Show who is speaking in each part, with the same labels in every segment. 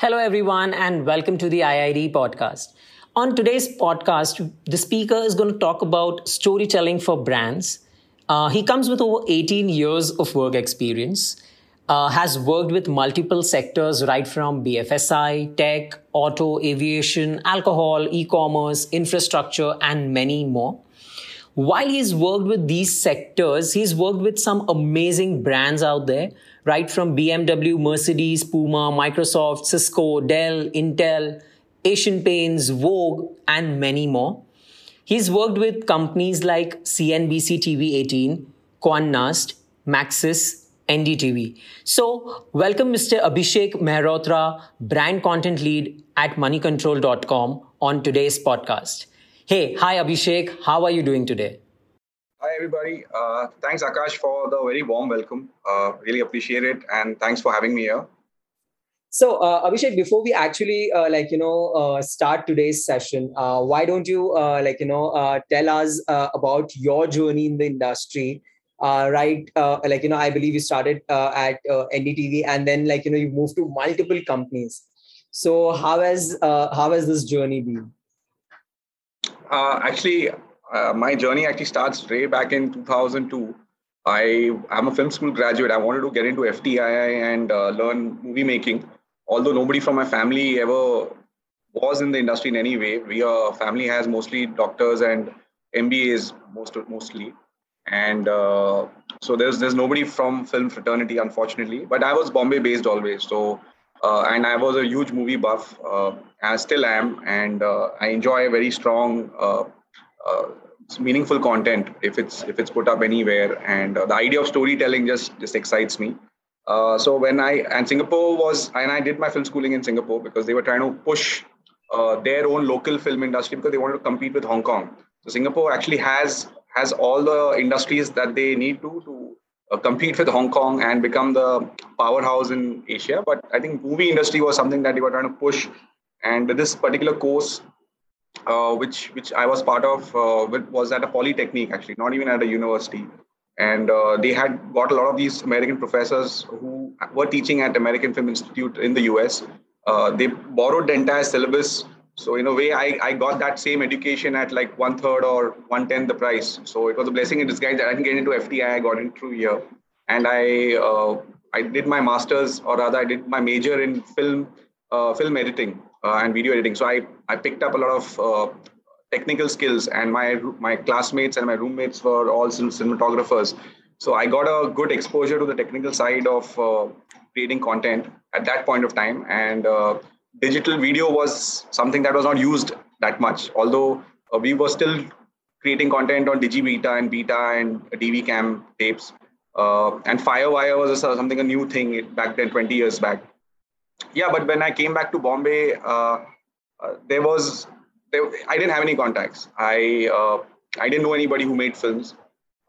Speaker 1: Hello, everyone, and welcome to the IIDE podcast. On today's podcast, the speaker is going to talk about storytelling for brands. Uh, he comes with over 18 years of work experience, uh, has worked with multiple sectors right from BFSI, tech, auto, aviation, alcohol, e commerce, infrastructure, and many more. While he's worked with these sectors, he's worked with some amazing brands out there right from BMW, Mercedes, Puma, Microsoft, Cisco, Dell, Intel, Asian Paints, Vogue, and many more. He's worked with companies like CNBC TV 18, Condé Nast, Maxis, NDTV. So, welcome Mr. Abhishek Mehrotra, brand content lead at moneycontrol.com on today's podcast. Hey, hi Abhishek, how are you doing today?
Speaker 2: Hi, everybody. Uh, thanks, Akash, for the very warm welcome. Uh, really appreciate it. And thanks for having me here.
Speaker 1: So, uh, Abhishek, before we actually uh, like you know uh, start today's session, uh, why don't you uh, like you know uh, tell us about your journey in the industry? right, like you know, I believe you started at NDTV, and then like you know you moved to multiple companies. So, how has how has this journey been?
Speaker 2: actually, uh, my journey actually starts way back in 2002. I am a film school graduate. I wanted to get into FTII and uh, learn movie making. Although nobody from my family ever was in the industry in any way, we our family has mostly doctors and MBAs most mostly, and uh, so there's there's nobody from film fraternity unfortunately. But I was Bombay based always, so uh, and I was a huge movie buff. Uh, I still am, and uh, I enjoy a very strong uh, uh, meaningful content if it's if it's put up anywhere. And uh, the idea of storytelling just just excites me. Uh, so when i and singapore was and i did my film schooling in singapore because they were trying to push uh, their own local film industry because they wanted to compete with hong kong. So singapore actually has has all the industries that they need to to uh, compete with hong kong and become the powerhouse in asia. But i think movie industry was something that they were trying to push. And this particular course uh, which which I was part of, uh, was at a polytechnic actually, not even at a university. And uh, they had got a lot of these American professors who were teaching at American Film Institute in the US. Uh, they borrowed the entire syllabus. So in a way, I, I got that same education at like one third or one tenth the price. So it was a blessing in disguise that I didn't get into FTI. I got into here, and I uh, I did my masters, or rather, I did my major in film uh, film editing and video editing. So I, I picked up a lot of uh, technical skills, and my my classmates and my roommates were all cinematographers. So I got a good exposure to the technical side of uh, creating content at that point of time, and uh, digital video was something that was not used that much. Although uh, we were still creating content on DigiBeta and Beta and DV tapes. Uh, and Firewire was something a new thing back then, 20 years back yeah, but when I came back to Bombay, uh, uh, there was there, I didn't have any contacts. I uh, I didn't know anybody who made films.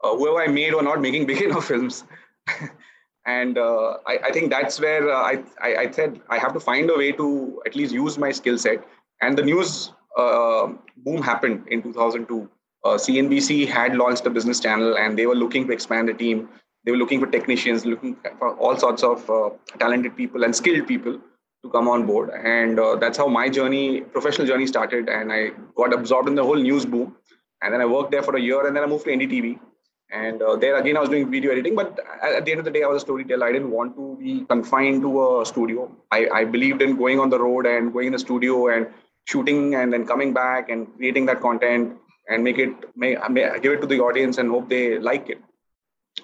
Speaker 2: Uh, whoever I made or not making beginner films, and uh, I, I, think that's where uh, I, I, I said I have to find a way to at least use my skill set. And the news boom happened in 2002. CNBC had launched a business channel, and they were looking to expand the team they were looking for technicians, looking for all sorts of uh, talented people and skilled people to come on board. And uh, that's how my journey, professional journey started. And I got absorbed in the whole news boom. And then I worked there for a year and then I moved to NDTV. And uh, there again, I was doing video editing. But at the end of the day, I was a storyteller. I didn't want to be confined to a studio. I, I believed in going on the road and going in the studio and shooting and then coming back and creating that content and make it, may, may, give it to the audience and hope they like it.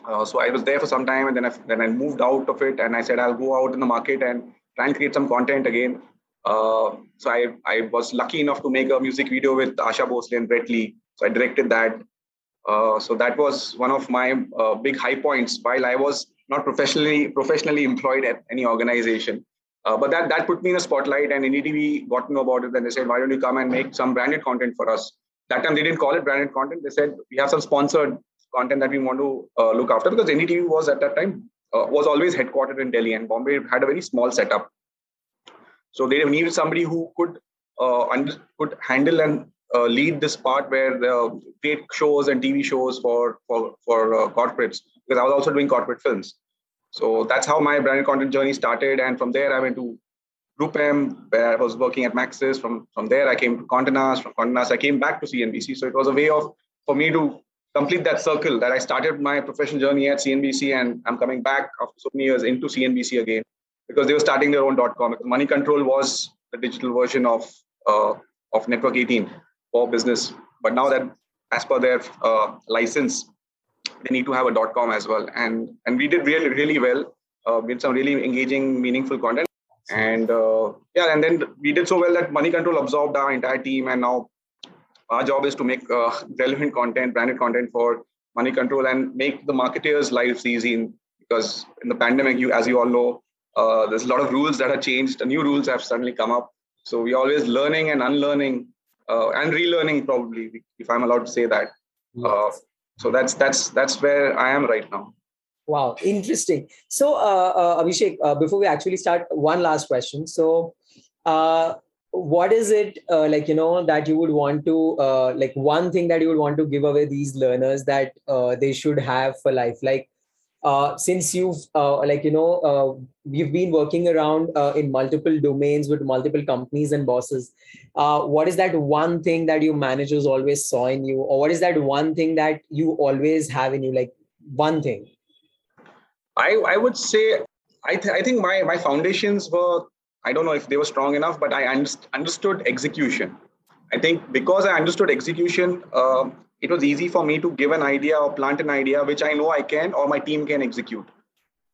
Speaker 2: Uh, so I was there for some time, and then I then I moved out of it, and I said I'll go out in the market and try and create some content again. Uh, so I I was lucky enough to make a music video with Asha Bhosle and Brett Lee. So I directed that. Uh, so that was one of my uh, big high points while I was not professionally professionally employed at any organization. Uh, but that that put me in a spotlight, and NDTV got to know about it. Then they said, "Why don't you come and make some branded content for us?" That time they didn't call it branded content. They said, "We have some sponsored content that we want to uh, look after because NDTV was at that time uh, was always headquartered in Delhi and Bombay had a very small setup. So they needed somebody who could uh, under, could handle and uh, lead this part where the create shows and TV shows for for for uh, corporates because I was also doing corporate films. So that's how my branded content journey started, and from there I went to GroupM, where I was working at Maxis. From from there, I came to Condé Nast. From Condé Nast, I came back to CNBC. So it was a way of for me to complete that circle that I started my professional journey at CNBC, and I'm coming back after so many years into CNBC again because they were starting their own dot com. Because Money Control was the digital version of uh, of Network 18 for business, but now that as per their uh, license, they need to have a dot com as well, and and we did really really well. Uh, with some really engaging, meaningful content and uh, yeah and then we did so well that money control absorbed our entire team and now our job is to make uh, relevant content branded content for money control and make the marketers lives easy because in the pandemic you as you all know uh, there's a lot of rules that have changed new rules have suddenly come up so we're always learning and unlearning uh, and relearning probably if i'm allowed to say that uh, so that's that's that's where i am right now
Speaker 1: Wow, interesting. So, uh, uh, Abhishek, uh, before we actually start, one last question. So, uh, what is it uh, like, you know, that you would want to, uh, like, one thing that you would want to give away these learners that uh, they should have for life? Like, since you've, uh, like, you know, uh, you've been working around in multiple domains with multiple companies and bosses, what is that one thing that your managers always saw in you? Or what is that one thing that you always have in you? Like, one thing?
Speaker 2: I, I would say I, th- I think my, my foundations were I don't know if they were strong enough, but I underst- understood execution. I think because I understood execution, uh, it was easy for me to give an idea or plant an idea which I know I can or my team can execute.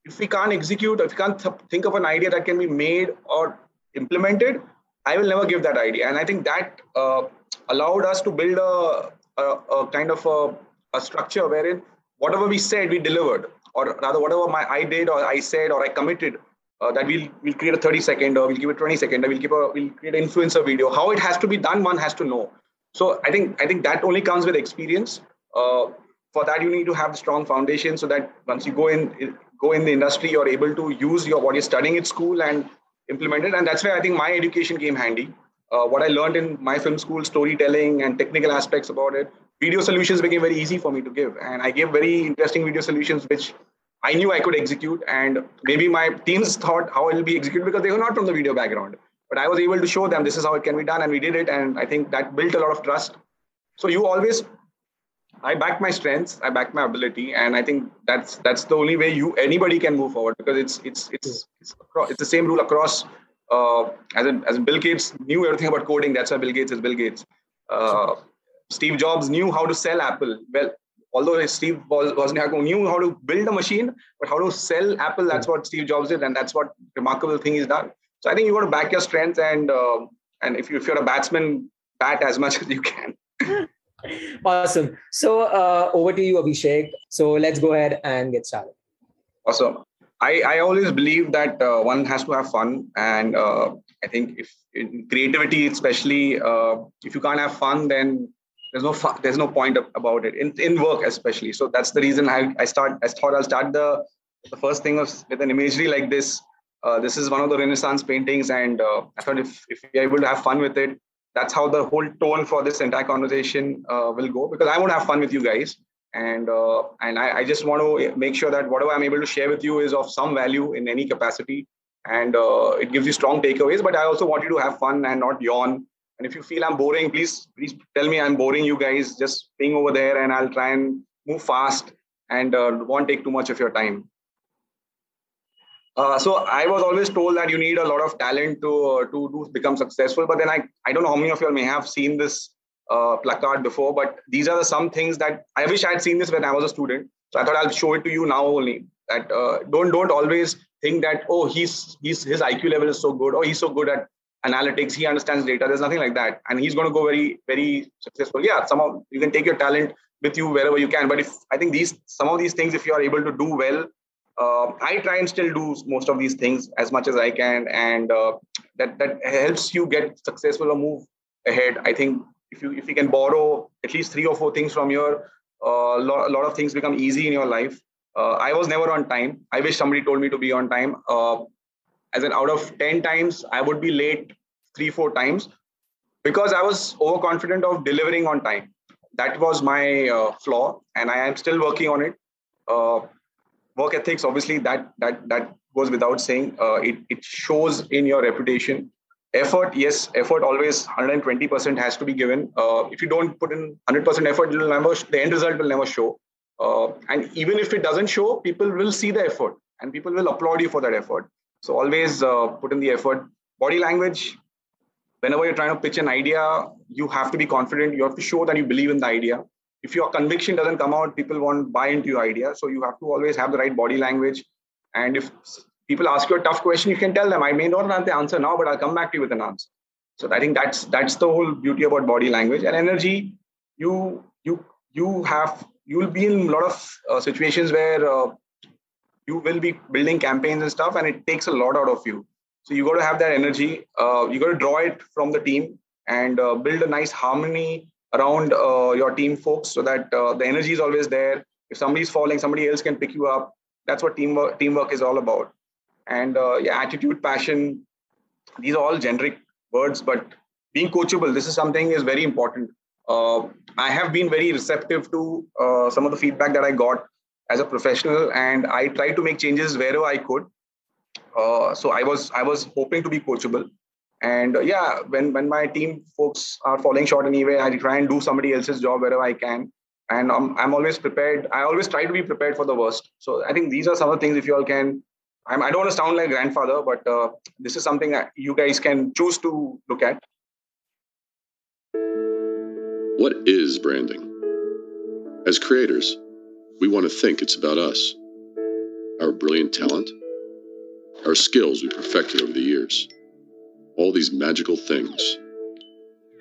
Speaker 2: If we can't execute, if we can't th- think of an idea that can be made or implemented, I will never give that idea. And I think that uh, allowed us to build a, a, a kind of a, a structure wherein whatever we said, we delivered or rather whatever my I did or I said or I committed uh, that we'll we'll create a 30 second or we'll give it 20 second or we'll keep a we'll create an influencer video. How it has to be done, one has to know. So I think I think that only comes with experience. Uh, for that, you need to have a strong foundation so that once you go in go in the industry, you're able to use your what you're studying at school and implement it. And that's where I think my education came handy. Uh, what I learned in my film school, storytelling and technical aspects about it, video solutions became very easy for me to give. And I gave very interesting video solutions, which I knew I could execute. And maybe my teams thought how it will be executed because they were not from the video background. But I was able to show them this is how it can be done. And we did it. And I think that built a lot of trust. So you always, I back my strengths, I back my ability. And I think that's that's the only way you anybody can move forward because it's it's it's it's, it's the same rule across uh, as in, as in Bill Gates knew everything about coding. That's why Bill Gates is Bill Gates. Uh, Steve Jobs knew how to sell Apple. Well, although Steve was, Wozniak knew how to build a machine, but how to sell Apple, that's what Steve Jobs did, and that's what remarkable thing he's done. So I think you got to back your strengths, and uh, and if, you, if you're a batsman, bat as much as you can.
Speaker 1: awesome. So uh, over to you, Abhishek. So let's go ahead and get started.
Speaker 2: Awesome. I, I always believe that uh, one has to have fun, and uh, I think if in creativity, especially, uh, if you can't have fun, then there's no fun, there's no point about it in, in work especially. So that's the reason I, I start. I thought I'll start the the first thing was with an imagery like this. Uh, this is one of the Renaissance paintings, and uh, I thought if if you're able to have fun with it, that's how the whole tone for this entire conversation uh, will go. Because I want to have fun with you guys and uh, and I, I, just want to make sure that whatever I'm able to share with you is of some value in any capacity, and uh, it gives you strong takeaways. But I also want you to have fun and not yawn. And if you feel I'm boring, please please tell me I'm boring you guys. Just ping over there, and I'll try and move fast and won't take too much of your time. Uh, so I was always told that you need a lot of talent to uh, to, to become successful. But then I I don't know how many of you may have seen this uh, placard before, but these are the some things that I wish I had seen this when I was a student. So I thought I'll show it to you now only. That uh, don't don't always think that oh he's he's his IQ level is so good or he's so good at analytics he understands data. There's nothing like that, and he's going to go very very successful. Yeah, some of you can take your talent with you wherever you can. But if I think these some of these things, if you are able to do well, uh, I try and still do most of these things as much as I can, and uh, that that helps you get successful or move ahead. I think if you if you can borrow at least three or four things from your, uh, a, lot, a lot of things become easy in your life. Uh, I was never on time. I wish somebody told me to be on time. Uh, as in, out of ten times, I would be late three four times because I was overconfident of delivering on time. That was my uh, flaw, and I am still working on it. Work ethics, obviously, that that that goes without saying. Uh, it, it shows in your reputation. Effort, yes, effort always 120% has to be given. Uh, if you don't put in 100% effort, never, the end result will never show. Uh, and even if it doesn't show, people will see the effort and people will applaud you for that effort. So always uh, put in the effort. Body language, whenever you're trying to pitch an idea, you have to be confident. You have to show that you believe in the idea. If your conviction doesn't come out, people won't buy into your idea. So you have to always have the right body language. And if people ask you a tough question, you can tell them, I may not have the answer now, but I'll come back to you with an answer. So I think that's that's the whole beauty about body language and energy. You you you have you will be in a lot of uh, situations where uh, you will be building campaigns and stuff, and it takes a lot out of you. So you got to have that energy. Uh, you got to draw it from the team and uh, build a nice harmony around uh, your team folks, so that uh, the energy is always there. If somebody's falling, somebody else can pick you up. That's what teamwork teamwork is all about. And uh, yeah, attitude, passion. These are all generic words, but being coachable. This is something is very important. Uh, I have been very receptive to some of the feedback that I got as a professional, and I tried to make changes wherever I could. Uh, so I was I was hoping to be coachable, and uh, yeah, when when my team folks are falling short anyway, I try and do somebody else's job wherever I can, and I'm I'm always prepared. I always try to be prepared for the worst. So I think these are some of the things if you all can. I'm, I do not want to sound like grandfather, but uh, this is something you guys can choose to look at.
Speaker 3: What is branding? As creators, we want to think it's about us, our brilliant talent, our skills we perfected over the years, all these magical things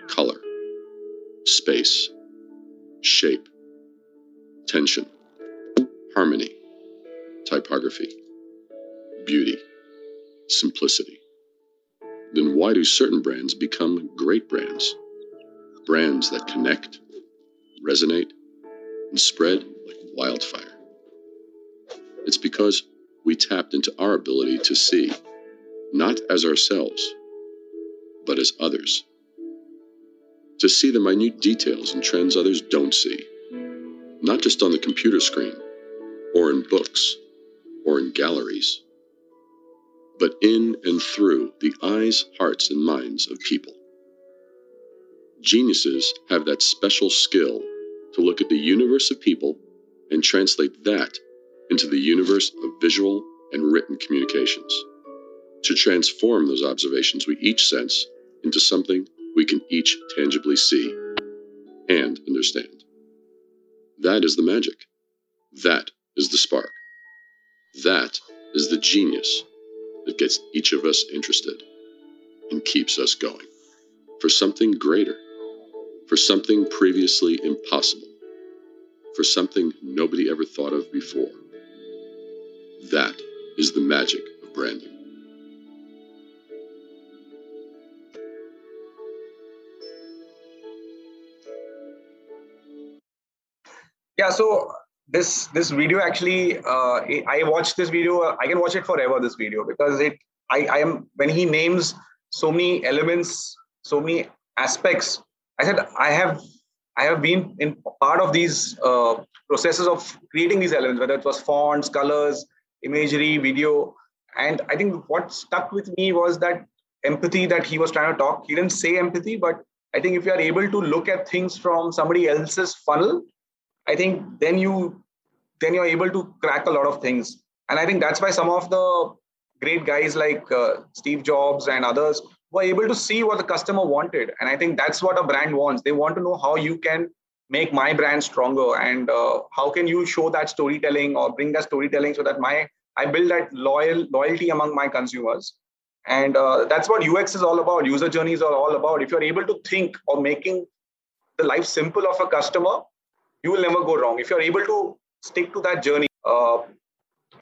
Speaker 3: color, space, shape, tension, harmony, typography, beauty, simplicity. Then why do certain brands become great brands? Brands that connect, resonate, and spread like wildfire. It's because we tapped into our ability to see, not as ourselves, but as others. To see the minute details and trends others don't see, not just on the computer screen, or in books, or in galleries, but in and through the eyes, hearts, and minds of people. Geniuses have that special skill to look at the universe of people and translate that into the universe of visual and written communications. To transform those observations we each sense into something we can each tangibly see and understand. That is the magic. That is the spark. That is the genius that gets each of us interested and keeps us going for something greater, for something previously impossible for something nobody ever thought of before. That is the magic of branding.
Speaker 2: Yeah, so this this video actually, uh, I watched this video. I can watch it forever. This video because it, I, I am when he names so many elements, so many aspects. I said I have I have been in part of these uh, processes of creating these elements, whether it was fonts, colors, imagery, video. And I think what stuck with me was that empathy that he was trying to talk. He didn't say empathy, but I think if you are able to look at things from somebody else's funnel, I think then you then you're able to crack a lot of things. And I think that's why some of the great guys like uh, Steve Jobs and others were able to see what the customer wanted. And i think that's what a brand wants. They want to know how you can make my brand stronger and uh, how can you show that storytelling or bring that storytelling so that my i build that loyal loyalty among my consumers. And uh, that's what ux is all about. User journeys are all about. If you're able to think of making the life simple of a customer you will never go wrong if you're able to stick to that journey uh,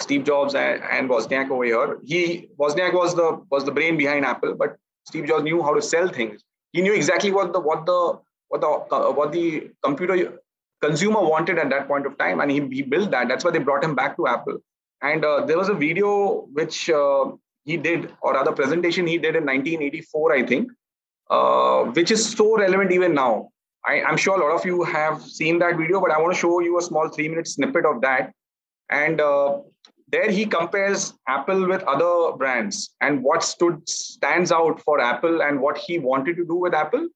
Speaker 2: Steve Jobs and, and Wozniak over here. He Wozniak was the was the brain behind Apple, but Steve Jobs knew how to sell things. He knew exactly what the what the what the what the computer consumer wanted at that point of time, and he, he built that. That's why they brought him back to Apple. And uh, there was a video which uh, he did, or other presentation he did in 1984, I think, uh, which is so relevant even now. I, I'm sure a lot of you have seen that video, but I want to show you a small three-minute snippet of that. And uh, there he compares Apple with other brands and what stood stands out for Apple and what he wanted to do with Apple.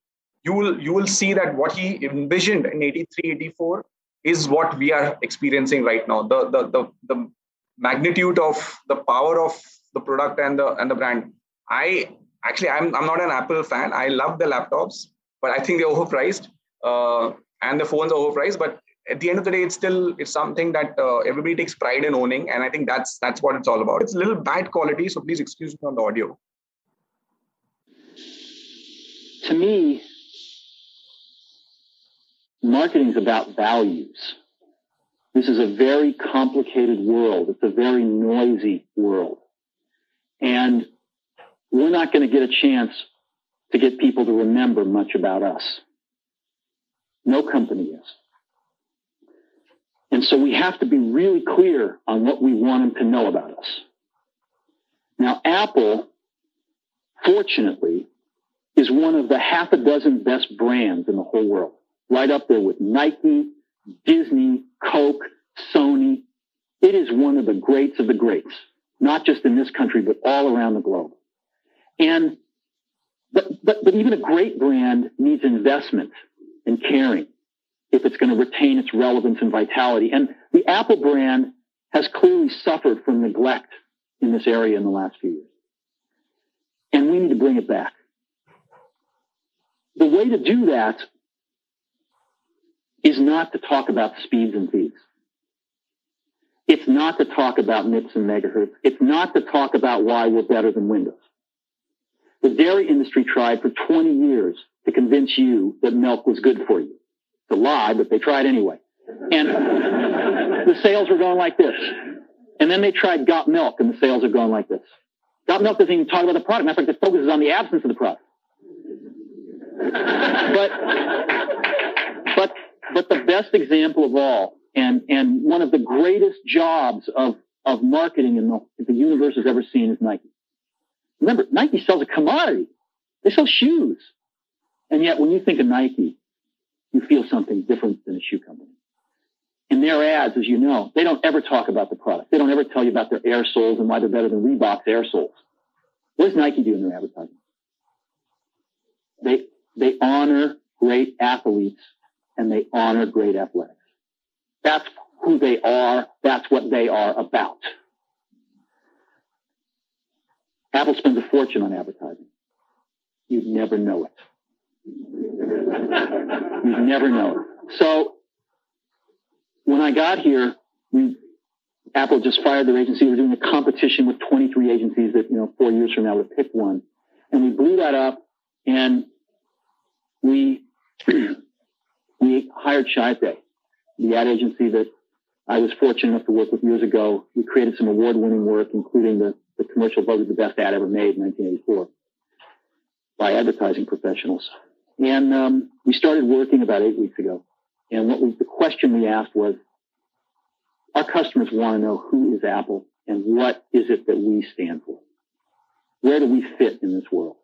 Speaker 2: You will you will see that what he envisioned in 83, 84 is what we are experiencing right now. The the the, the magnitude of the power of the product and the and the brand. I actually I'm I'm not an Apple fan. I love the laptops, but I think they're overpriced. Uh, and the phones are overpriced. But at the end of the day, it's still it's something that uh, everybody takes pride in owning, and I think that's that's what it's all about. It's a little bad quality, so please excuse me on the audio.
Speaker 4: To me, marketing is about values. This is a very complicated world. It's a very noisy world. And we're not going to get a chance to get people to remember much about us. No company is. And so we have to be really clear on what we want them to know about us. Now, Apple, fortunately, is one of the half a dozen best brands in the whole world, right up there with Nike, Disney, Coke, Sony. It is one of the greats of the greats, not just in this country, but all around the globe. And, but, but, but even a great brand needs investment and caring if it's going to retain its relevance and vitality. And the Apple brand has clearly suffered from neglect in this area in the last few years. And we need to bring it back. The way to do that is not to talk about speeds and feeds. It's not to talk about MIPS and megahertz. It's not to talk about why we're better than Windows. The dairy industry tried for 20 years to convince you that milk was good for you. It's a lie, but they tried anyway. And the sales were going like this. And then they tried Got Milk, and the sales are going like this. Got Milk doesn't even talk about the product. Matter of fact, it focuses on the absence of the product. but, but, but the best example of all, and, and one of the greatest jobs of, of marketing in the, the universe has ever seen is Nike. Remember, Nike sells a commodity. They sell shoes. And yet when you think of Nike, you feel something different than a shoe company. In their ads, as you know, they don't ever talk about the product. They don't ever tell you about their air soles and why they're better than Reebok's air soles. What does Nike do in their advertising? They, they honor great athletes and they honor great athletics. That's who they are. That's what they are about. Apple spends a fortune on advertising. You'd never know it. You'd never know. So when I got here, we, Apple just fired their agency. We're doing a competition with 23 agencies that, you know, four years from now would pick one. And we blew that up and we, we hired Chiat/Day, the ad agency that I was fortunate enough to work with years ago. We created some award winning work, including the the commercial voted the best ad ever made in 1984 by advertising professionals. And um, we started working about eight weeks ago. And what was the question we asked was, our customers want to know who is Apple and what is it that we stand for? Where do we fit in this world?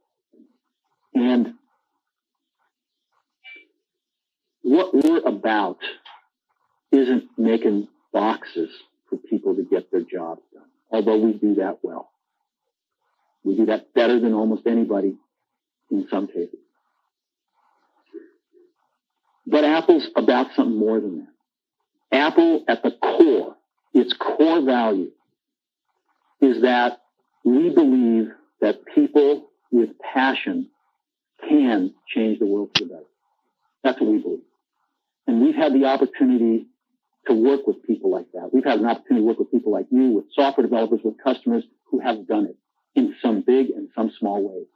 Speaker 4: And what we're about isn't making boxes for people to get their jobs done although we do that well. We do that better than almost anybody in some cases. But Apple's about something more than that. Apple at the core, its core value is that we believe that people with passion can change the world for the better. That's what we believe. And we've had the opportunity to work with people like that. We've had an opportunity to work with people like you, with software developers, with customers who have done it in some big and some small ways.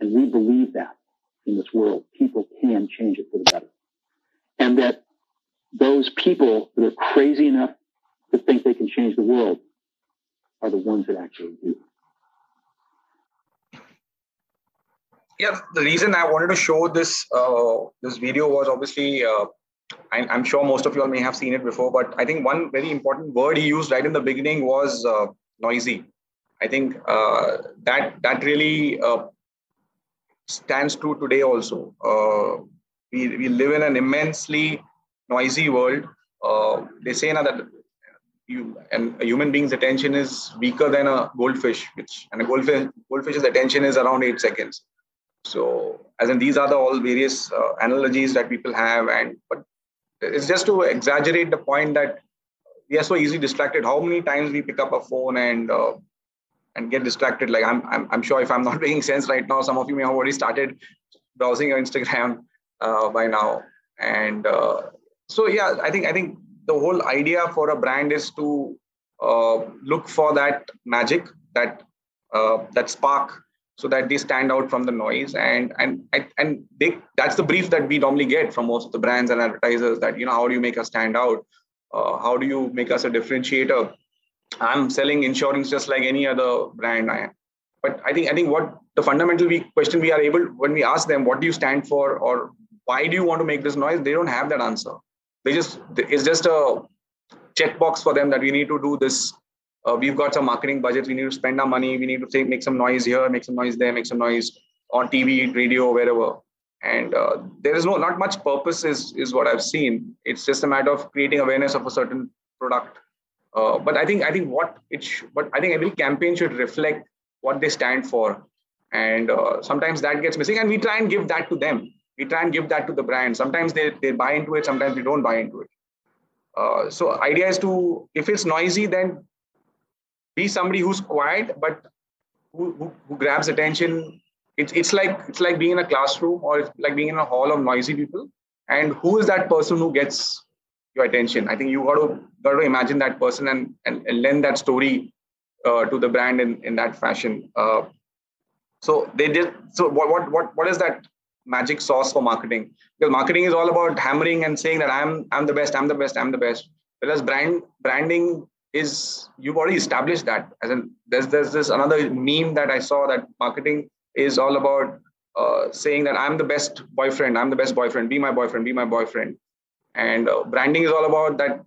Speaker 4: And we believe that in this world, people can change it for the better. And that those people that are crazy enough to think they can change the world are the ones that actually do.
Speaker 2: Yeah, the reason I wanted to show this uh, this video was obviously uh, I'm sure most of you all may have seen it before, but I think one very important word he used right in the beginning was uh, noisy. I think uh, that that really uh, stands true today also. We, we live in an immensely noisy world. Uh, they say now that you and a human being's attention is weaker than a goldfish, which and a goldfish goldfish's attention is around eight seconds. So, as in these are the all various uh, analogies that people have, and but it's just to exaggerate the point that we are so easily distracted. How many times we pick up a phone and uh, and get distracted? Like I'm, I'm, I'm sure if I'm not making sense right now, some of you may have already started browsing your Instagram uh, by now. And uh, so yeah, I think I think the whole idea for a brand is to uh, look for that magic, that uh, that spark, so that they stand out from the noise. And and and they that's the brief that we normally get from most of the brands and advertisers. That you know how do you make us stand out? Uh, how do you make us a differentiator? I'm selling insurance just like any other brand. I am. But I think I think what the fundamental we, question we are able when we ask them what do you stand for or why do you want to make this noise, they don't have that answer. They just it's just a checkbox for them that we need to do this. Uh, we've got some marketing budget. We need to spend our money. We need to say, make some noise here, make some noise there, make some noise on TV, radio, wherever and uh, there is no not much purpose is is what i've seen it's just a matter of creating awareness of a certain product uh, but i think i think what it sh- but i think every campaign should reflect what they stand for and uh, sometimes that gets missing and we try and give that to them we try and give that to the brand. Sometimes they, they buy into it sometimes we don't buy into it. Uh, so idea is to if it's noisy then be somebody who's quiet but who, who, who grabs attention. It's it's like it's like being in a classroom or it's like being in a hall of noisy people. And who is that person who gets your attention? I think you got to got to imagine that person and and, and lend that story uh, to the brand in in that fashion. Uh, so they did so what what what what is that magic sauce for marketing because marketing is all about hammering and saying that i'm i'm the best i'm the best i'm the best whereas brand branding is you've already established that as in there's there's this another meme that i saw that marketing is all about uh, saying that I'm the best boyfriend, I'm the best boyfriend, be my boyfriend, be my boyfriend. And uh, branding is all about that.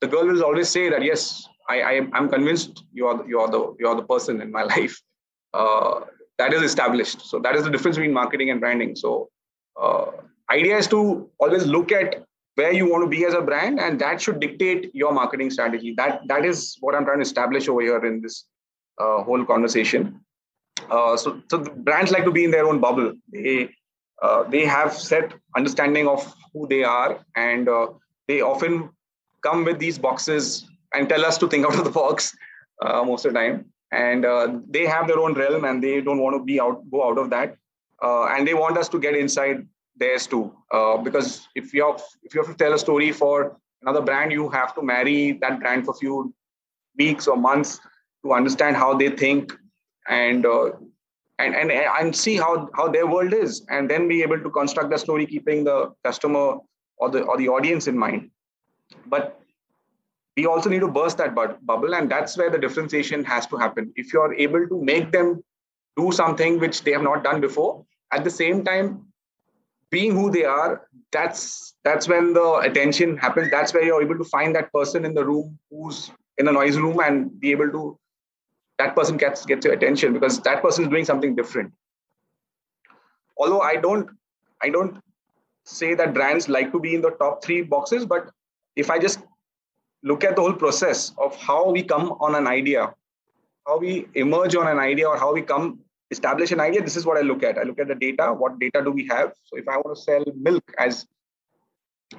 Speaker 2: The girl will always say that yes, I, I am convinced you are you are the you are the person in my life. Uh, that is established. So that is the difference between marketing and branding. So uh, idea is to always look at where you want to be as a brand, and that should dictate your marketing strategy. That that is what I'm trying to establish over here in this uh, whole conversation. Uh, so, so brands like to be in their own bubble. They uh, they have set understanding of who they are, and uh, they often come with these boxes and tell us to think out of the box uh, most of the time. And uh, they have their own realm, and they don't want to be out go out of that. and they want us to get inside theirs too. because if you have if you have to tell a story for another brand, you have to marry that brand for a few weeks or months to understand how they think and uh, and and and see how how their world is, and then be able to construct the story, keeping the customer or the or the audience in mind. But we also need to burst that bubble, and that's where the differentiation has to happen. If you are able to make them do something which they have not done before, at the same time being who they are that's that's when the attention happens that's where you're able to find that person in the room who's in a noise room and be able to that person gets gets your attention because that person is doing something different although i don't i don't say that brands like to be in the top 3 boxes but if i just look at the whole process of how we come on an idea how we emerge on an idea or how we come establish an idea this is what i look at i look at the data what data do we have so if i want to sell milk as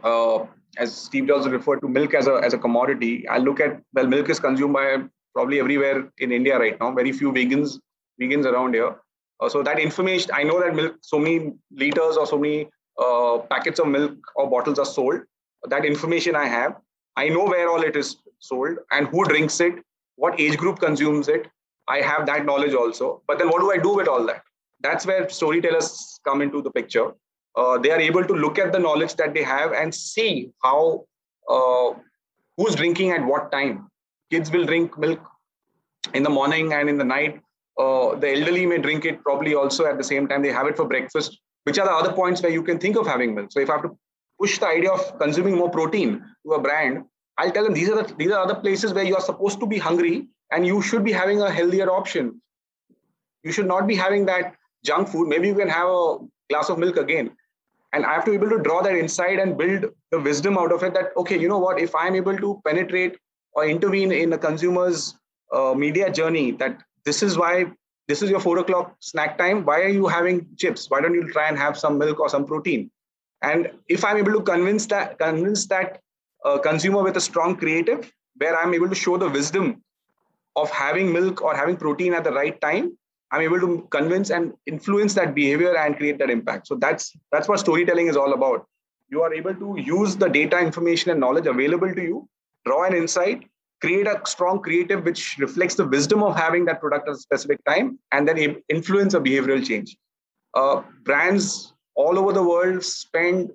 Speaker 2: uh, as steve jobs referred to milk as a as a commodity i look at well milk is consumed by probably everywhere in India right now. Very few vegans vegans around here. Uh, so that information, I know that milk, so many liters or so many uh, packets of milk or bottles are sold. That information I have. I know where all it is sold and who drinks it, what age group consumes it. I have that knowledge also. But then what do I do with all that? That's where storytellers come into the picture. Uh, they are able to look at the knowledge that they have and see how uh, who's drinking at what time kids will drink milk in the morning and in the night. Uh, the elderly may drink it probably also at the same time. They have it for breakfast. Which are the other points where you can think of having milk? So if I have to push the idea of consuming more protein to a brand, I'll tell them these are the, these are other places where you are supposed to be hungry and you should be having a healthier option. You should not be having that junk food. Maybe you can have a glass of milk again. And I have to be able to draw that insight and build the wisdom out of it that, okay, you know what, if I'm able to penetrate or intervene in a consumer's uh, media journey that this is why this is your four o'clock snack time. Why are you having chips? Why don't you try and have some milk or some protein? And if I'm able to convince that convince that uh, consumer with a strong creative, where I'm able to show the wisdom of having milk or having protein at the right time, I'm able to convince and influence that behavior and create that impact. So that's that's what storytelling is all about. You are able to use the data, information, and knowledge available to you, draw an insight, create a strong creative which reflects the wisdom of having that product at a specific time and then influence a behavioral change uh, brands all over the world spend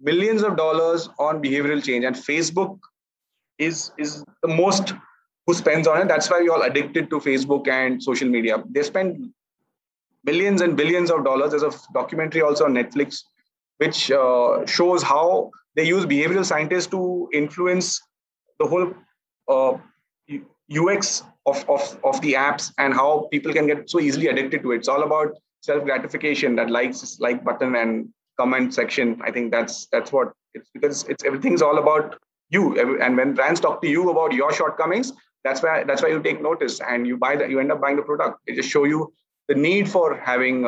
Speaker 2: millions of dollars on behavioral change. And facebook is is the most who spends on it. That's why we're all addicted to facebook and social media. They spend billions and billions of dollars. There's a documentary also on netflix which uh, shows how they use behavioral scientists to influence the whole uh, UX of, of, of the apps and how people can get so easily addicted to it. It's all about self gratification, that likes like button and comment section. I think that's that's what it's because it's everything's all about you. And when brands talk to you about your shortcomings, that's why that's why you take notice and you buy that you end up buying the product. They just show you the need for having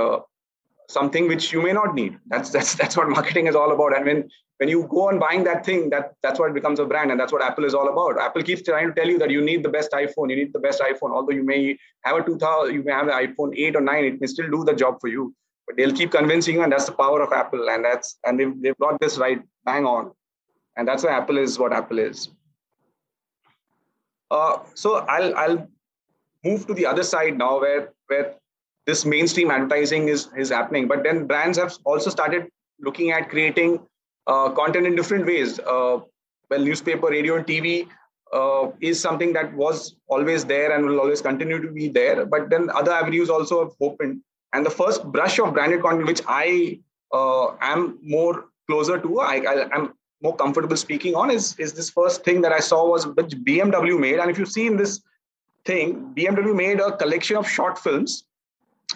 Speaker 2: something which you may not need. That's that's that's what marketing is all about. And when when you go on buying that thing, that that's what becomes a brand, and that's what Apple is all about. Apple keeps trying to tell you that you need the best iPhone, you need the best iPhone. Although you may have a 2000, you may have an iPhone 8 or 9, it may still do the job for you. But they'll keep convincing you, and that's the power of Apple. And that's and they've they've got this right bang on, and that's why Apple is what Apple is. Uh, so I'll I'll move to the other side now, where where this mainstream advertising is is happening. But then brands have also started looking at creating uh, content in different ways. Uh, well, newspaper, radio, and TV uh, is something that was always there and will always continue to be there. But then other avenues also have opened. And the first brush of branded content, which I uh, am more closer to, I, I am more comfortable speaking on, is is this first thing that I saw was which BMW made. And if you see in this thing, BMW made a collection of short films.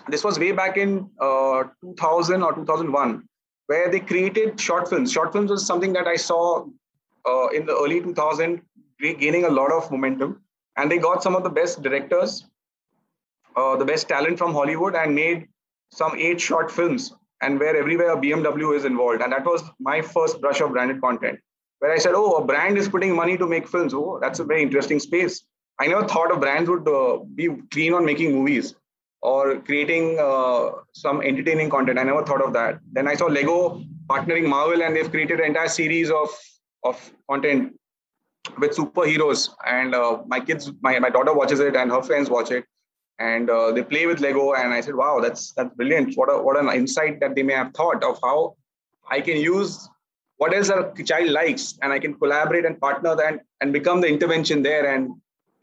Speaker 2: This was way back in uh, 2000 or 2001 where they created short films. Short films was something that I saw uh, in the early 2000 gaining a lot of momentum. And they got some of the best directors, uh, the best talent from Hollywood, and made some eight short films. And where everywhere BMW is involved. And that was my first brush of branded content, where I said, oh, a brand is putting money to make films. Oh, that's a very interesting space. I never thought of brands would uh, be keen on making movies or creating uh, some entertaining content. I never thought of that. Then I saw Lego partnering Marvel, and they've created an entire series of of content with superheroes. And uh, my kids, my, my daughter watches it, and her friends watch it, and uh, they play with Lego. And I said, "Wow, that's that's brilliant! What a, what an insight that they may have thought of how I can use." What else a child likes, and I can collaborate and partner that and become the intervention there and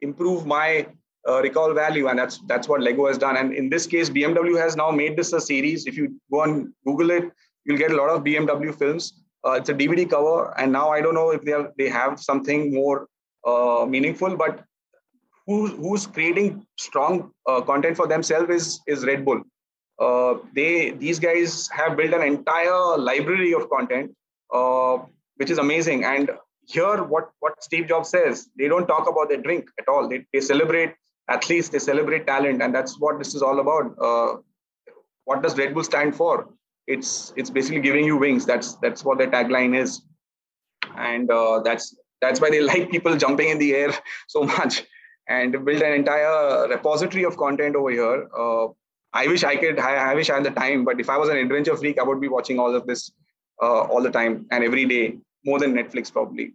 Speaker 2: improve my uh, recall value and that's that's what lego has done. And in this case bmw has now made this a series. If you go and google it you'll get a lot of bmw films. Uh, it's a dvd cover and now i don't know if they have they have something more uh, meaningful but who's who's creating strong uh, content for themselves is is red bull. Uh, they these guys have built an entire library of content uh, which is amazing. And here what what steve jobs says they don't talk about their drink at all. They, they celebrate at least they celebrate talent and that's what this is all about. Uh, what does red bull stand for? It's it's basically giving you wings. That's that's what their tagline is. And uh, that's that's why they like people jumping in the air so much and build an entire repository of content over here. Uh, i wish i could I, I, wish i had the time but if i was an adventure freak i would be watching all of this uh, all the time and every day more than netflix probably.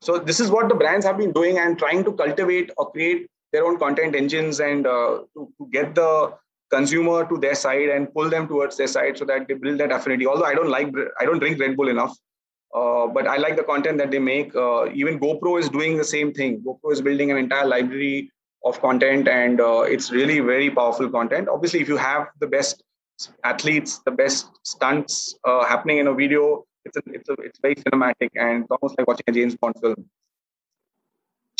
Speaker 2: So this is what the brands have been doing and trying to cultivate or create their own content engines and uh, to, to, get the consumer to their side and pull them towards their side so that they build that affinity. Although I don't like, I don't drink Red Bull enough, uh, but I like the content that they make. Uh, even GoPro is doing the same thing. GoPro is building an entire library of content, and uh, it's really very powerful content. Obviously, if you have the best athletes, the best stunts uh, happening in a video, it's a, it's a, it's very cinematic and it's almost like watching a James Bond film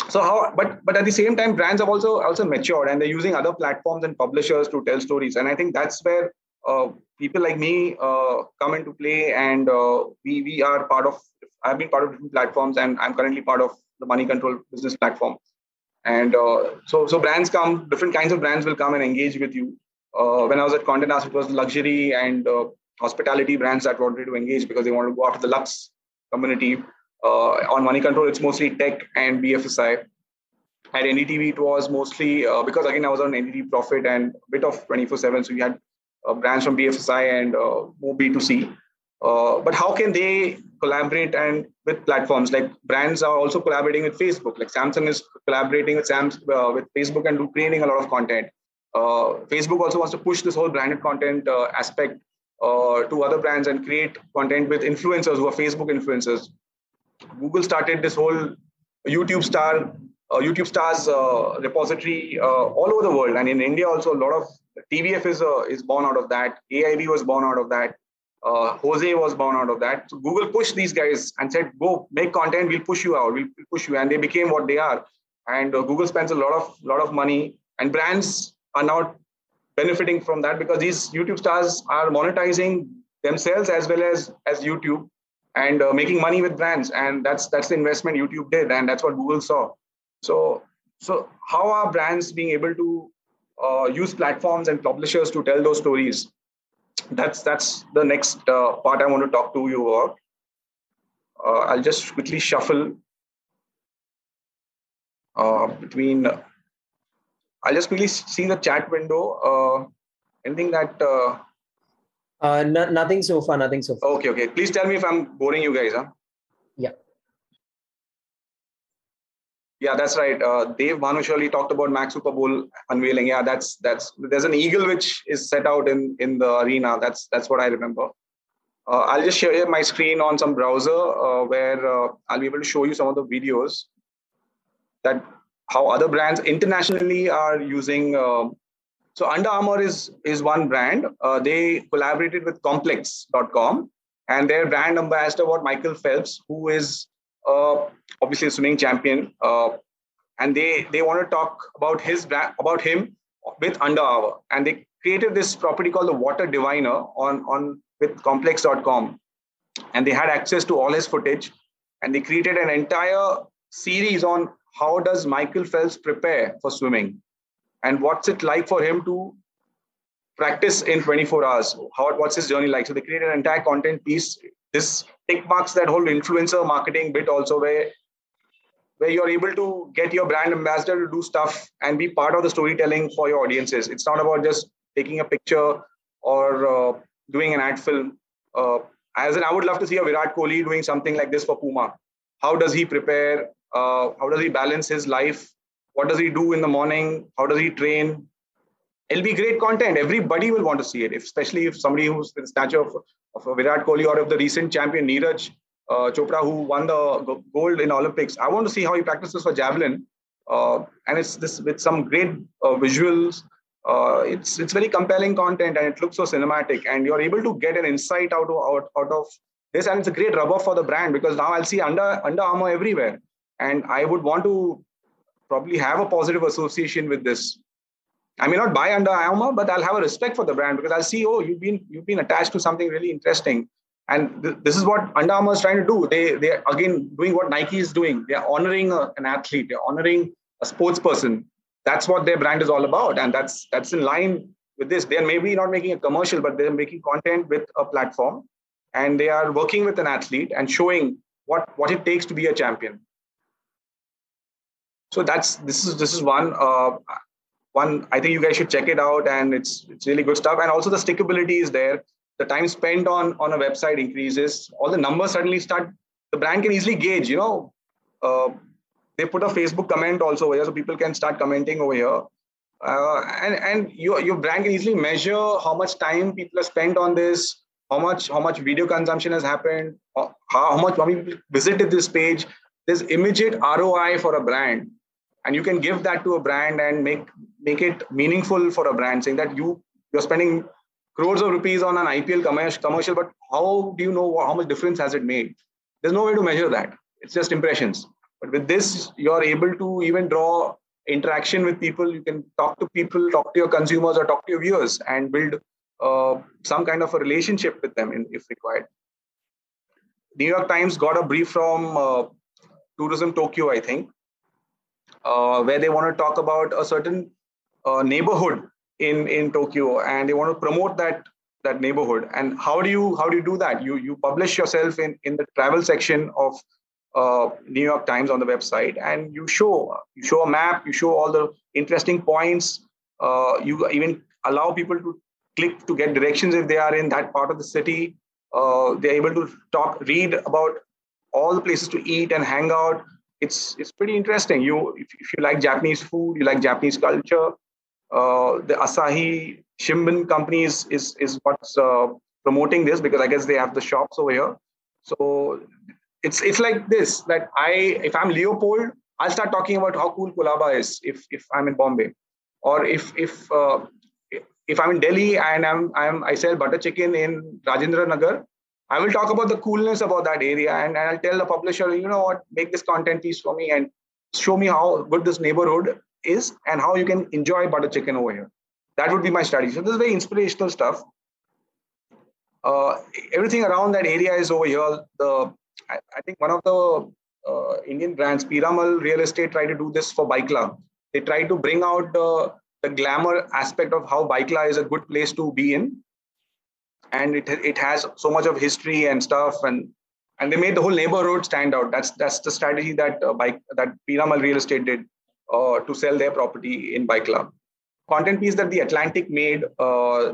Speaker 2: so how but but at the same time brands have also also matured and they're using other platforms and publishers to tell stories and i think that's where uh, people like me uh, come into play, and uh, we we are part of. I've been part of different platforms, and I'm currently part of the money control business platform. And uh, so so brands come, different kinds of brands will come and engage with you. Uh, when I was at Condé Nast, it was luxury and uh, hospitality brands that wanted to engage because they wanted to go after the lux community. On Moneycontrol, it's mostly tech and BFSI at NDTV, it was mostly uh, because again I was on NDTV Profit and a bit of 24/7, so we had uh, brands from BFSI and uh, more B2C. Uh, but how can they collaborate and with platforms like brands are also collaborating with Facebook? Like Samsung is collaborating with Sam's uh, with Facebook and creating a lot of content. Uh, Facebook also wants to push this whole branded content aspect to other brands and create content with influencers who are Facebook influencers. Google started this whole YouTube star uh, YouTube stars uh, repository uh, all over the world, and in India also a lot of TVF is uh, is born out of that. AIB was born out of that. Uh, Jose was born out of that. So Google pushed these guys and said, "Go make content. We'll push you out. We'll push you," and they became what they are. And Google spends a lot of lot of money, and brands are now benefiting from that because these YouTube stars are monetizing themselves as well as as YouTube and making money with brands. And that's that's the investment YouTube did, and that's what Google saw. So, so how are brands being able to uh, use platforms and publishers to tell those stories? That's that's the next uh, part I want to talk to you about. Uh, I'll just quickly shuffle uh, between. I'll just quickly see the chat window. Uh, anything that
Speaker 1: uh, no, nothing so far. Nothing so far.
Speaker 2: Okay, okay. Please tell me if I'm boring you guys, huh?
Speaker 1: Yeah.
Speaker 2: Yeah, that's right. Uh, Dave Bhanushali talked about Max Super Bowl unveiling. Yeah, that's that's there's an eagle which is set out in in the arena. That's that's what I remember. Uh, I'll just share my screen on some browser uh, where uh, I'll be able to show you some of the videos that how other brands internationally are using. So Under Armour is is one brand. Uh, they collaborated with Complex.com, and their brand ambassador was Michael Phelps, who is uh, obviously a swimming champion, uh, and they they want to talk about his brand, about him with Under Armour, and they created this property called the Water Diviner on on with Complex.com, and they had access to all his footage, and they created an entire series on how does Michael Phelps prepare for swimming, and what's it like for him to practice in 24 hours. How what's his journey like? So they created an entire content piece. This tick marks that whole influencer marketing bit also where where you're able to get your brand ambassador to do stuff and be part of the storytelling for your audiences. It's not about just taking a picture or uh, doing an ad film. Uh, as in, I would love to see a Virat Kohli doing something like this for Puma. How does he prepare? Uh, how does he balance his life? What does he do in the morning? How does he train? It'll be great content. Everybody will want to see it, if, especially if somebody who's in stature of of Virat Kohli or of the recent champion Neeraj uh, Chopra, who won the gold in Olympics. I want to see how he practices for javelin, uh, and it's this with some great uh, visuals. Uh, it's it's very compelling content, and it looks so cinematic, and you're able to get an insight out of out, out of this, and it's a great rubber for the brand because now I'll see Under Under Armour everywhere, and I would want to probably have a positive association with this I may not buy Under Armour, but I'll have a respect for the brand because I'll see, oh, you've been you've been attached to something really interesting. And th- this is what Under Armour is trying to do. They they are again doing what Nike is doing. They are honoring a, an athlete. They're honoring a sports person. That's what their brand is all about, and that's that's in line with this. They're maybe not making a commercial, but they're making content with a platform, and they are working with an athlete and showing what what it takes to be a champion. So that's this is this is one. Uh, one i think you guys should check it out and it's it's really good stuff. And also the stickability is there. The time spent on on a website increases. All the numbers suddenly start the brand can easily gauge you know uh, they put a facebook comment also over here so people can start commenting over here. Uh, and and your your brand can easily measure how much time people have spent on this how much how much video consumption has happened how, how much how many people visited this page. There's immediate roi for a brand and you can give that to a brand and make make it meaningful for a brand saying that you you're spending crores of rupees on an IPL commercial, but how do you know how much difference has it made? There's no way to measure that. It's just impressions. But with this, you're able to even draw interaction with people. You can talk to people, talk to your consumers, or talk to your viewers, and build uh, some kind of a relationship with them in, if required. New York Times got a brief from uh, Tourism Tokyo, I think, uh, where they want to talk about a certain uh, neighborhood in in Tokyo, and they want to promote that that neighborhood. And how do you how do you do that? You you publish yourself in in the travel section of uh, New York Times on the website, and you show you show a map, you show all the interesting points. Uh, you even allow people to click to get directions if they are in that part of the city. Uh, they're able to talk, read about all the places to eat and hang out. It's it's pretty interesting. You if, if you like Japanese food, you like Japanese culture. Uh, the Asahi Shimbun company is is, is what's uh, promoting this because I guess they have the shops over here. So it's it's like this that I if I'm Leopold, I'll start talking about how cool Colaba is if if I'm in Bombay, or if if uh, if I'm in Delhi and I'm I'm I sell butter chicken in Rajendra Nagar, I will talk about the coolness about that area and, I'll tell the publisher, you know what, make this content piece for me and show me how good this neighborhood is and how you can enjoy butter chicken over here. That would be my strategy. So this is very inspirational stuff. Uh, everything around that area is over here. The I, I think one of the uh, Indian brands, Piramal Real Estate, tried to do this for Byculla. They try to bring out the, the glamour aspect of how Byculla is a good place to be in, and it it has so much of history and stuff, and and they made the whole neighborhood stand out. That's that's the strategy that uh, bike that Piramal Real Estate did uh, to sell their property in Byculla. Content piece that the Atlantic made uh,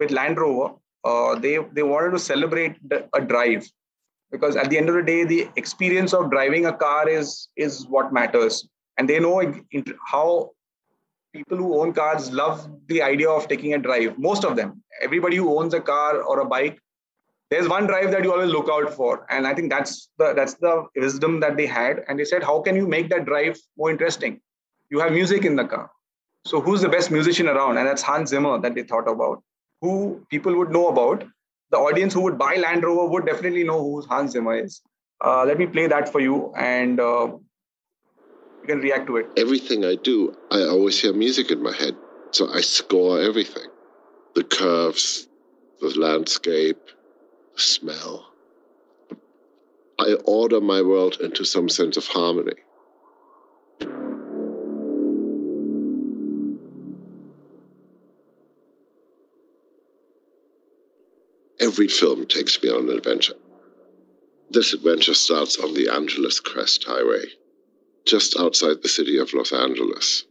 Speaker 2: with Land Rover, uh, they they wanted to celebrate a drive because at the end of the day, the experience of driving a car is is what matters, and they know how people who own cars love the idea of taking a drive. Most of them, everybody who owns a car or a bike there's one drive that you always look out for. And i think that's the that's the wisdom that they had. And they said how can you make that drive more interesting? You have music in the car. So who's the best musician around? And that's hans zimmer that they thought about who people would know about. The audience who would buy land rover would definitely know who hans zimmer is. Uh, let me play that for you. And uh, you can react to it
Speaker 5: everything i do i always hear music in my head so i score everything the curves the landscape the smell. I order my world into some sense of harmony. Every film takes me on an adventure. This adventure starts on the Angeles Crest Highway, just outside the city of Los Angeles.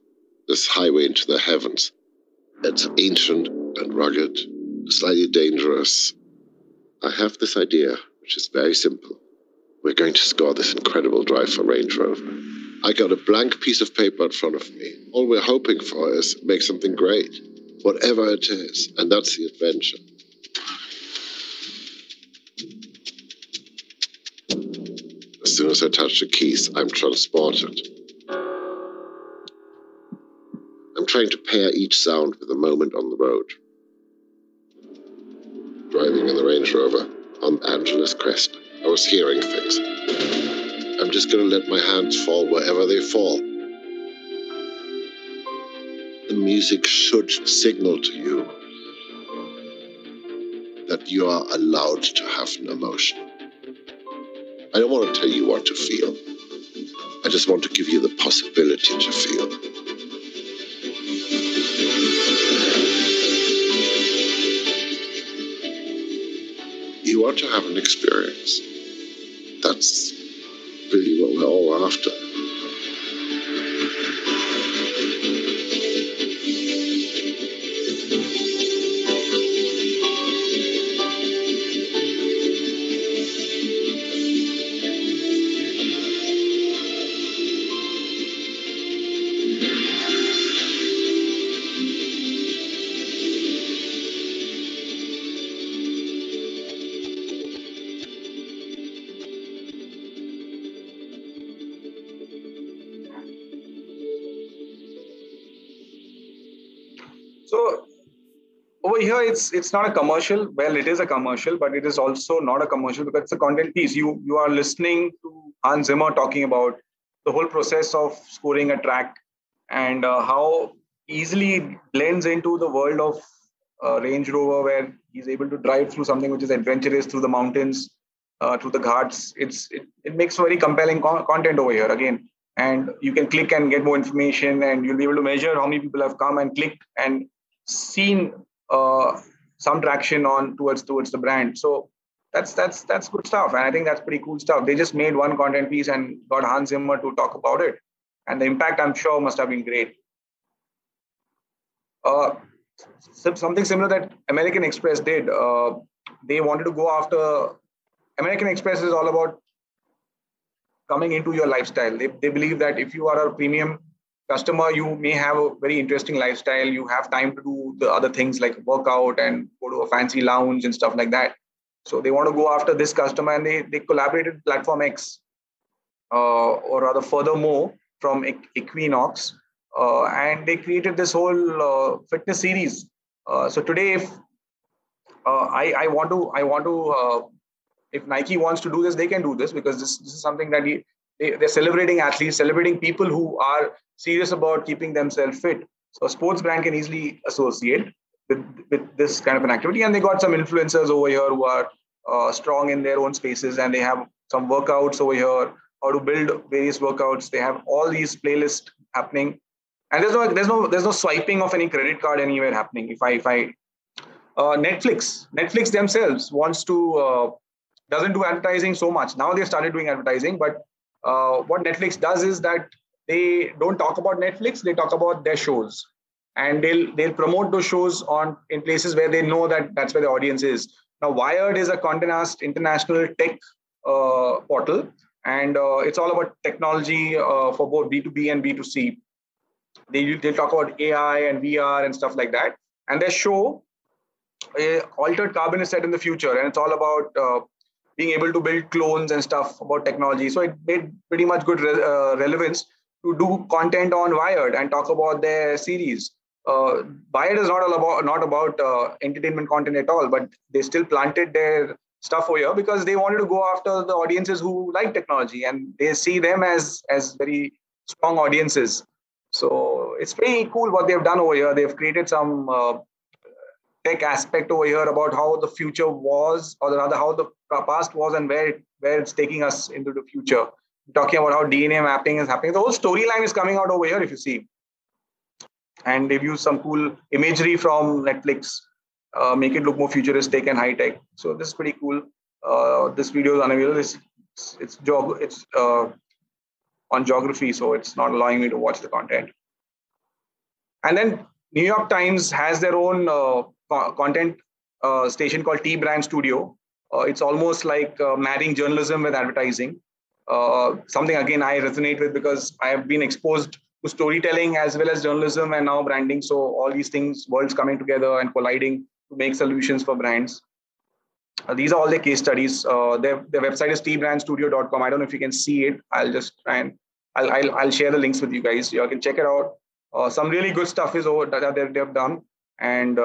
Speaker 5: This highway into the heavens. It's ancient and rugged, slightly dangerous, I have this idea, which is very simple. We're going to score this incredible drive for Range Rover. I got a blank piece of paper in front of me. All we're hoping for is make something great, whatever it is, and that's the adventure. As soon as I touch the keys, I'm transported. I'm trying to pair each sound with a moment on the road driving in the Range Rover on Angeles Crest. I was hearing things. I'm just going to let my hands fall wherever they fall. The music should signal to you that you are allowed to have an emotion. I don't want to tell you what to feel. I just want to give you the possibility to feel. you want to have an experience. That's really what we're all after.
Speaker 2: It's it's not a commercial well it is a commercial but it is also not a commercial because it's a content piece you you are listening to hans zimmer talking about the whole process of scoring a track and uh, how easily blends into the world of uh, Range Rover where he's able to drive through something which is adventurous through the mountains, uh, through the ghats. It's it, it makes very compelling co- content over here again. And you can click and get more information, and you'll be able to measure how many people have come and clicked and seen uh, some traction on towards towards the brand. So that's that's that's good stuff, and I think that's pretty cool stuff. They just made one content piece and got Hans Zimmer to talk about it, and the impact I'm sure must have been great. Uh, something similar that American Express did. Uh, they wanted to go after American Express is all about coming into your lifestyle. They, they believe that if you are a premium customer, you may have a very interesting lifestyle. You have time to do the other things like workout and go to a fancy lounge and stuff like that. So they want to go after this customer and they, they collaborated with Platform X, uh, or rather, furthermore, from Equinox uh, and they created this whole uh, fitness series. Uh, so today, if uh, I, I want to, I want to, uh, if Nike wants to do this, they can do this because this, this is something that he, they, they're celebrating athletes, celebrating people who are serious about keeping themselves fit. So a sports brand can easily associate with, with this kind of an activity. And they got some influencers over here who are uh, strong in their own spaces and they have some workouts over here, how to build various workouts. They have all these playlists happening and there's no there's no there's no swiping of any credit card anywhere happening if i if i uh, netflix netflix themselves wants to uh, doesn't do advertising so much now they started doing advertising but uh, what netflix does is that they don't talk about netflix they talk about their shows. And they'll they'll promote those shows on in places where they know that that's where the audience is. Now wired is a Condé Nast international tech uh, portal. And uh, it's all about technology uh, for both b2b and b2c they they talk about AI and VR and stuff like that. And they show a altered carbon is set in the future, and it's all about uh, being able to build clones and stuff about technology. So it made pretty much good re- uh, relevance to do content on Wired and talk about their series. Uh, Wired is not all about not about uh, entertainment content at all, but they still planted their stuff over here because they wanted to go after the audiences who like technology and they see them as as very strong audiences so it's pretty cool what they've done over here. They've created some uh, tech aspect over here about how the future was, or rather how the past was, and where it, where it's taking us into the future. Talking about how DNA mapping is happening. The whole storyline is coming out over here, if you see. And they've used some cool imagery from Netflix, uh, make it look more futuristic and high tech. So this is pretty cool. Uh, this video is unavailable. It's it's it's, it's uh, on geography, so it's not allowing me to watch the content. And then New York Times has their own uh, content uh, station called T Brand Studio. Uh, it's almost like uh, marrying journalism with advertising. Uh, something again I resonate with because I have been exposed to storytelling as well as journalism and now branding. So all these things, worlds coming together and colliding to make solutions for brands. Uh, these are all the case studies. Uh, their, their website is tbrandstudio.com. I don't know if you can see it. I'll just try and I'll, I'll, I'll share the links with you guys. You can check it out. Some really good stuff is over that they've, done. And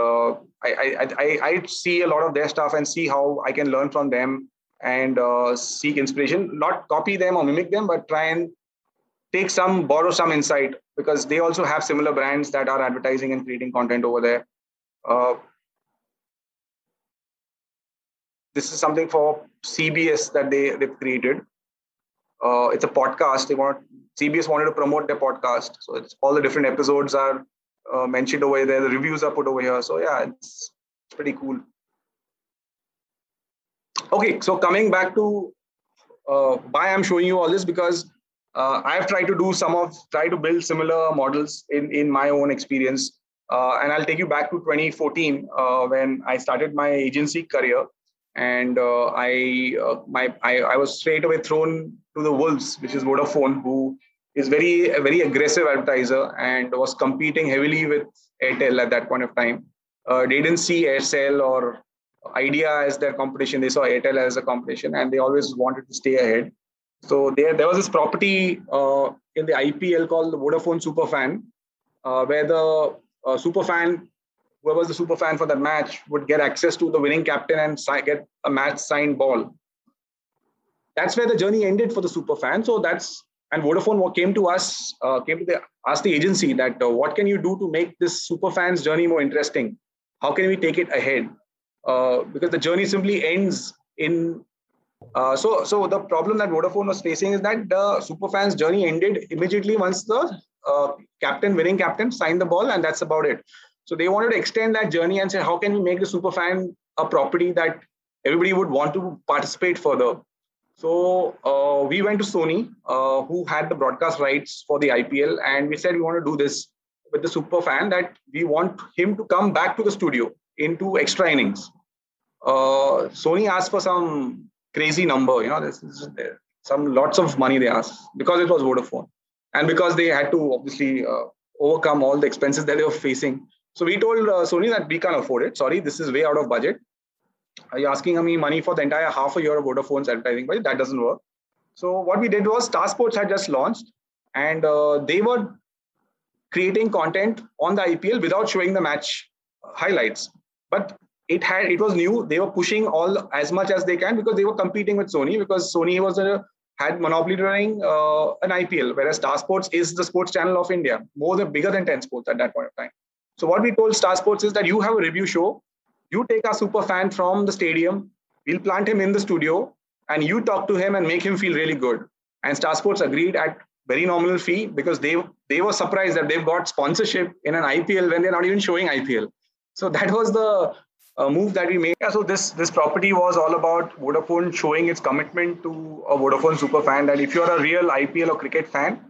Speaker 2: I, I, I, I see a lot of their stuff and see how I can learn from them and uh, seek inspiration. Not copy them or mimic them, but try and take some, borrow some insight because they also have similar brands that are advertising and creating content over there. Uh, this is something for CBS that they, they've created. Uh, it's a podcast. They want CBS wanted to promote their podcast, so it's all the different episodes are uh, mentioned over there. The reviews are put over here. So yeah, it's, pretty cool. Okay, so coming back to uh, why I'm showing you all this because uh, I've tried to do some of try to build similar models in in my own experience, uh, and I'll take you back to 2014 uh, when I started my agency career and I my I, I was straight away thrown to the wolves, which is Vodafone, who is very a very aggressive advertiser and was competing heavily with Airtel at that point of time. Uh, they didn't see Aircel or Idea as their competition; they saw Airtel as a competition, and they always wanted to stay ahead. So there, there was this property uh, in the IPL called the Vodafone Superfan, uh, where the uh, Superfan whoever was the superfan for that match would get access to the winning captain and si- get a match signed ball. That's where the journey ended for the superfan. So that's and Vodafone came to us, uh, came to the asked the agency that uh, what can you do to make this super fans journey more interesting. how can we take it ahead? Uh, because the journey simply ends in. Uh, so, so the problem that Vodafone was facing is that the super fans journey ended immediately once the uh, captain, winning captain, signed the ball, and that's about it. So they wanted to extend that journey and say, how can we make the superfan a property that everybody would want to participate further? So uh, we went to Sony, uh, who had the broadcast rights for the IPL, and we said we want to do this with the super fan that we want him to come back to the studio into extra innings. Uh, Sony asked for some crazy number, you know, this is some lots of money they asked because it was Vodafone, and because they had to obviously uh, overcome all the expenses that they were facing. So we told uh, Sony that we can't afford it. Sorry, this is way out of budget. Are you asking me money for the entire half a year of Vodafone's advertising budget? That doesn't work. So what we did was Star Sports had just launched, and uh, they were creating content on the IPL without showing the match highlights. But it had it was new. They were pushing all as much as they can because they were competing with Sony because Sony was a had monopoly running uh, an IPL, whereas Star Sports is the sports channel of India, more than bigger than 10 sports at that point of time. So what we told Star Sports is that you have a review show, you take a super fan from the stadium, we'll plant him in the studio, and you talk to him and make him feel really good. And Star Sports agreed at very nominal fee because they they were surprised that they've got sponsorship in an IPL when they're not even showing IPL. So that was the uh, move that we made. Yeah, so this this property was all about Vodafone showing its commitment to a Vodafone super fan that if you're a real IPL or cricket fan,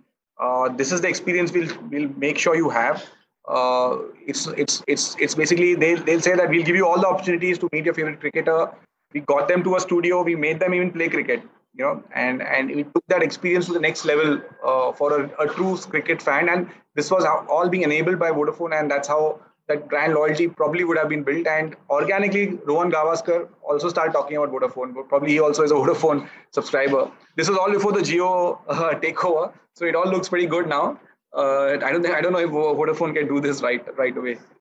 Speaker 2: uh, this is the experience we'll we'll make sure you have. Uh, it's it's it's it's basically they they'll say that we'll give you all the opportunities to meet your favorite cricketer. We got them to a studio. We made them even play cricket you know, and and we took that experience to the next level uh, for a, a, true cricket fan. And this was all being enabled by Vodafone, and that's how that brand loyalty probably would have been built. And organically, Rohan Gavaskar also started talking about Vodafone. Probably he also is a Vodafone subscriber. This was all before the Jio uh, takeover, so it all looks pretty good now. Uh, I don't think I don't know if Vodafone can do this right right away.